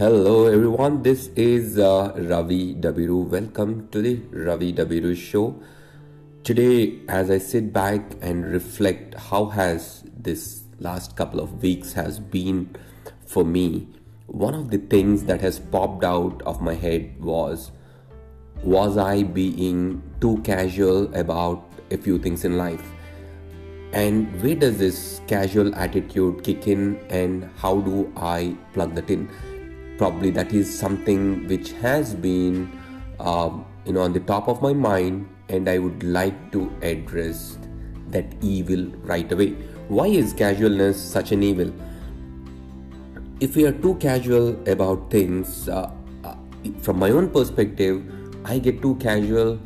Hello everyone, this is uh, Ravi Dabbiroo. Welcome to the Ravi Dabbiroo show. Today, as I sit back and reflect how has this last couple of weeks has been for me, one of the things that has popped out of my head was was I being too casual about a few things in life? And where does this casual attitude kick in, and how do I plug that in? Probably that is something which has been, uh, you know, on the top of my mind, and I would like to address that evil right away. Why is casualness such an evil? If we are too casual about things, uh, uh, from my own perspective, I get too casual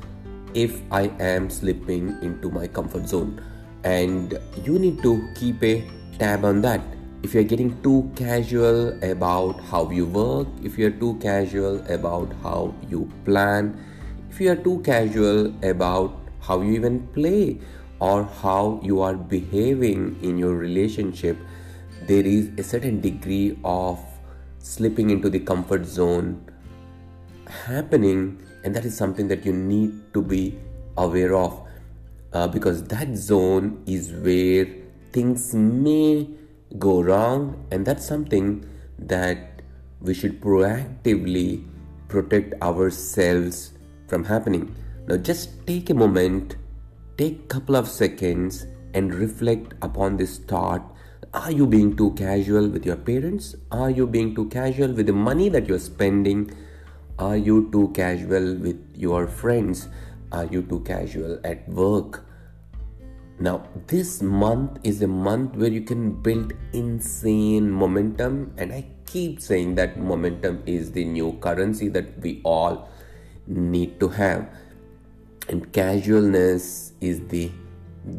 if I am slipping into my comfort zone and you need to keep a tab on that if you're getting too casual about how you work if you're too casual about how you plan if you are too casual about how you even play or how you are behaving in your relationship there is a certain degree of slipping into the comfort zone happening and that is something that you need to be aware of uh, because that zone is where things may go wrong and that's something that we should proactively protect ourselves from happening. Now just take a moment take a couple of seconds and reflect upon this thought. Are you being too casual with your parents? Are you being too casual with the money that you're spending? Are you too casual with your friends? Are you too casual at work? Now, this month is a month where you can build insane momentum, and I keep saying that momentum is the new currency that we all need to have. And casualness is the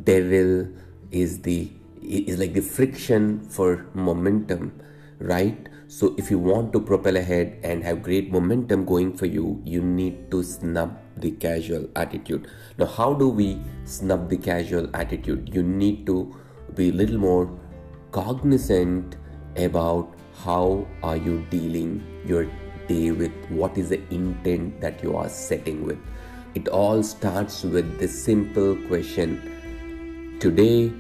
devil, is the is like the friction for momentum, right? So, if you want to propel ahead and have great momentum going for you, you need to snub the casual attitude. Now, how do we snub the casual attitude? You need to be a little more cognizant about how are you dealing your day with what is the intent that you are setting with. It all starts with this simple question Today,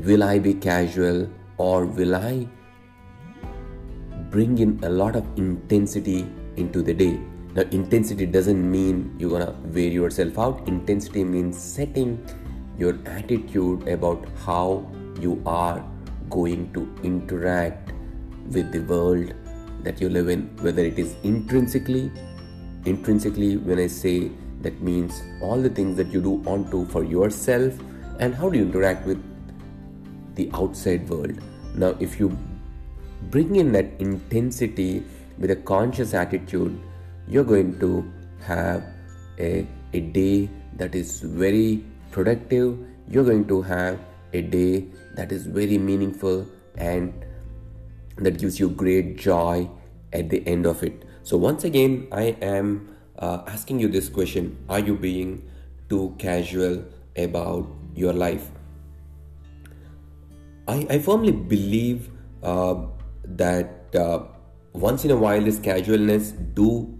will I be casual or will I bring in a lot of intensity into the day. Now, intensity doesn't mean you're gonna wear yourself out, intensity means setting your attitude about how you are going to interact with the world that you live in, whether it is intrinsically. Intrinsically, when I say that means all the things that you do onto for yourself and how do you interact with the outside world. Now, if you bring in that intensity with a conscious attitude, you're going to have a, a day that is very productive. You're going to have a day that is very meaningful and that gives you great joy at the end of it. So, once again, I am uh, asking you this question Are you being too casual about your life? I, I firmly believe uh, that uh, once in a while this casualness do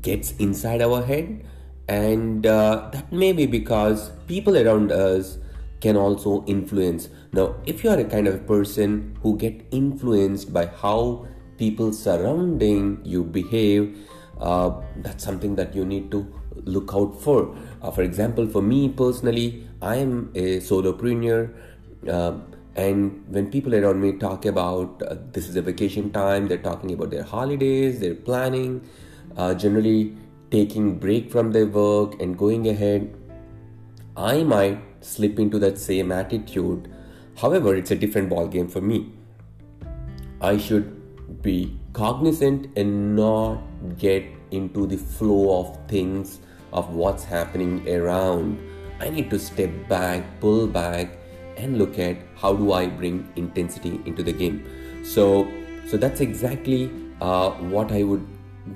gets inside our head and uh, that may be because people around us can also influence. Now if you are a kind of person who get influenced by how people surrounding you behave uh, that's something that you need to look out for. Uh, for example for me personally i am a solopreneur uh, and when people around me talk about uh, this is a vacation time they're talking about their holidays they're planning uh, generally taking break from their work and going ahead i might slip into that same attitude. However it's a different ball game for me. I should be cognizant and not get into the flow of things of what's happening around. I need to step back pull back and look at how do I bring intensity into the game. So, so that's exactly uh, what I would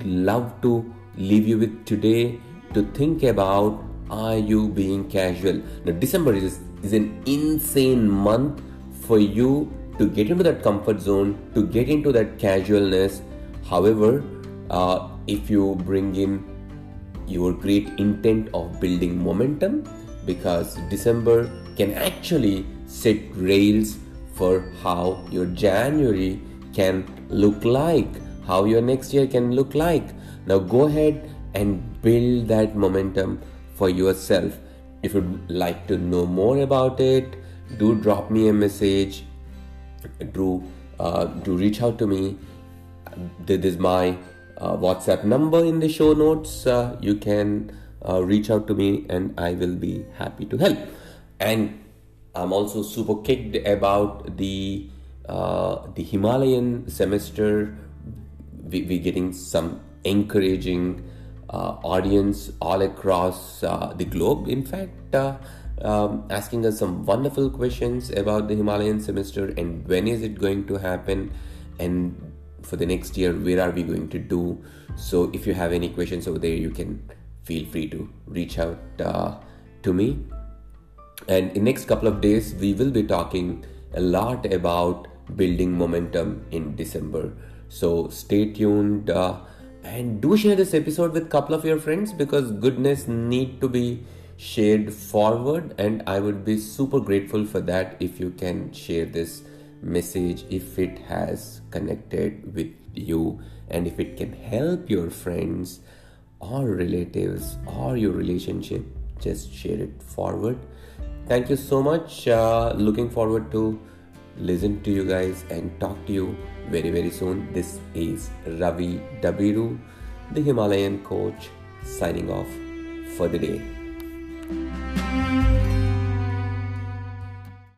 love to leave you with today to think about are you being casual now december is, is an insane month for you to get into that comfort zone to get into that casualness However, uh, if you bring in your great intent of building momentum, because December can actually set rails for how your January can look like, how your next year can look like. Now go ahead and build that momentum for yourself. If you'd like to know more about it, do drop me a message. Do uh, do reach out to me. This is my uh, WhatsApp number in the show notes. Uh, you can uh, reach out to me, and I will be happy to help. And I'm also super kicked about the uh, the Himalayan semester. We, we're getting some encouraging uh, audience all across uh, the globe. In fact, uh, um, asking us some wonderful questions about the Himalayan semester and when is it going to happen, and for the next year, where are we going to do? So, if you have any questions over there, you can feel free to reach out uh, to me. And in next couple of days, we will be talking a lot about building momentum in December. So stay tuned. Uh, and do share this episode with couple of your friends because goodness need to be shared forward and i would be super grateful for that if you can share this message if it has connected with you and if it can help your friends or relatives or your relationship just share it forward thank you so much uh, looking forward to listen to you guys and talk to you very very soon. This is Ravi Dabbiroo, the Himalayan coach, signing off for the day.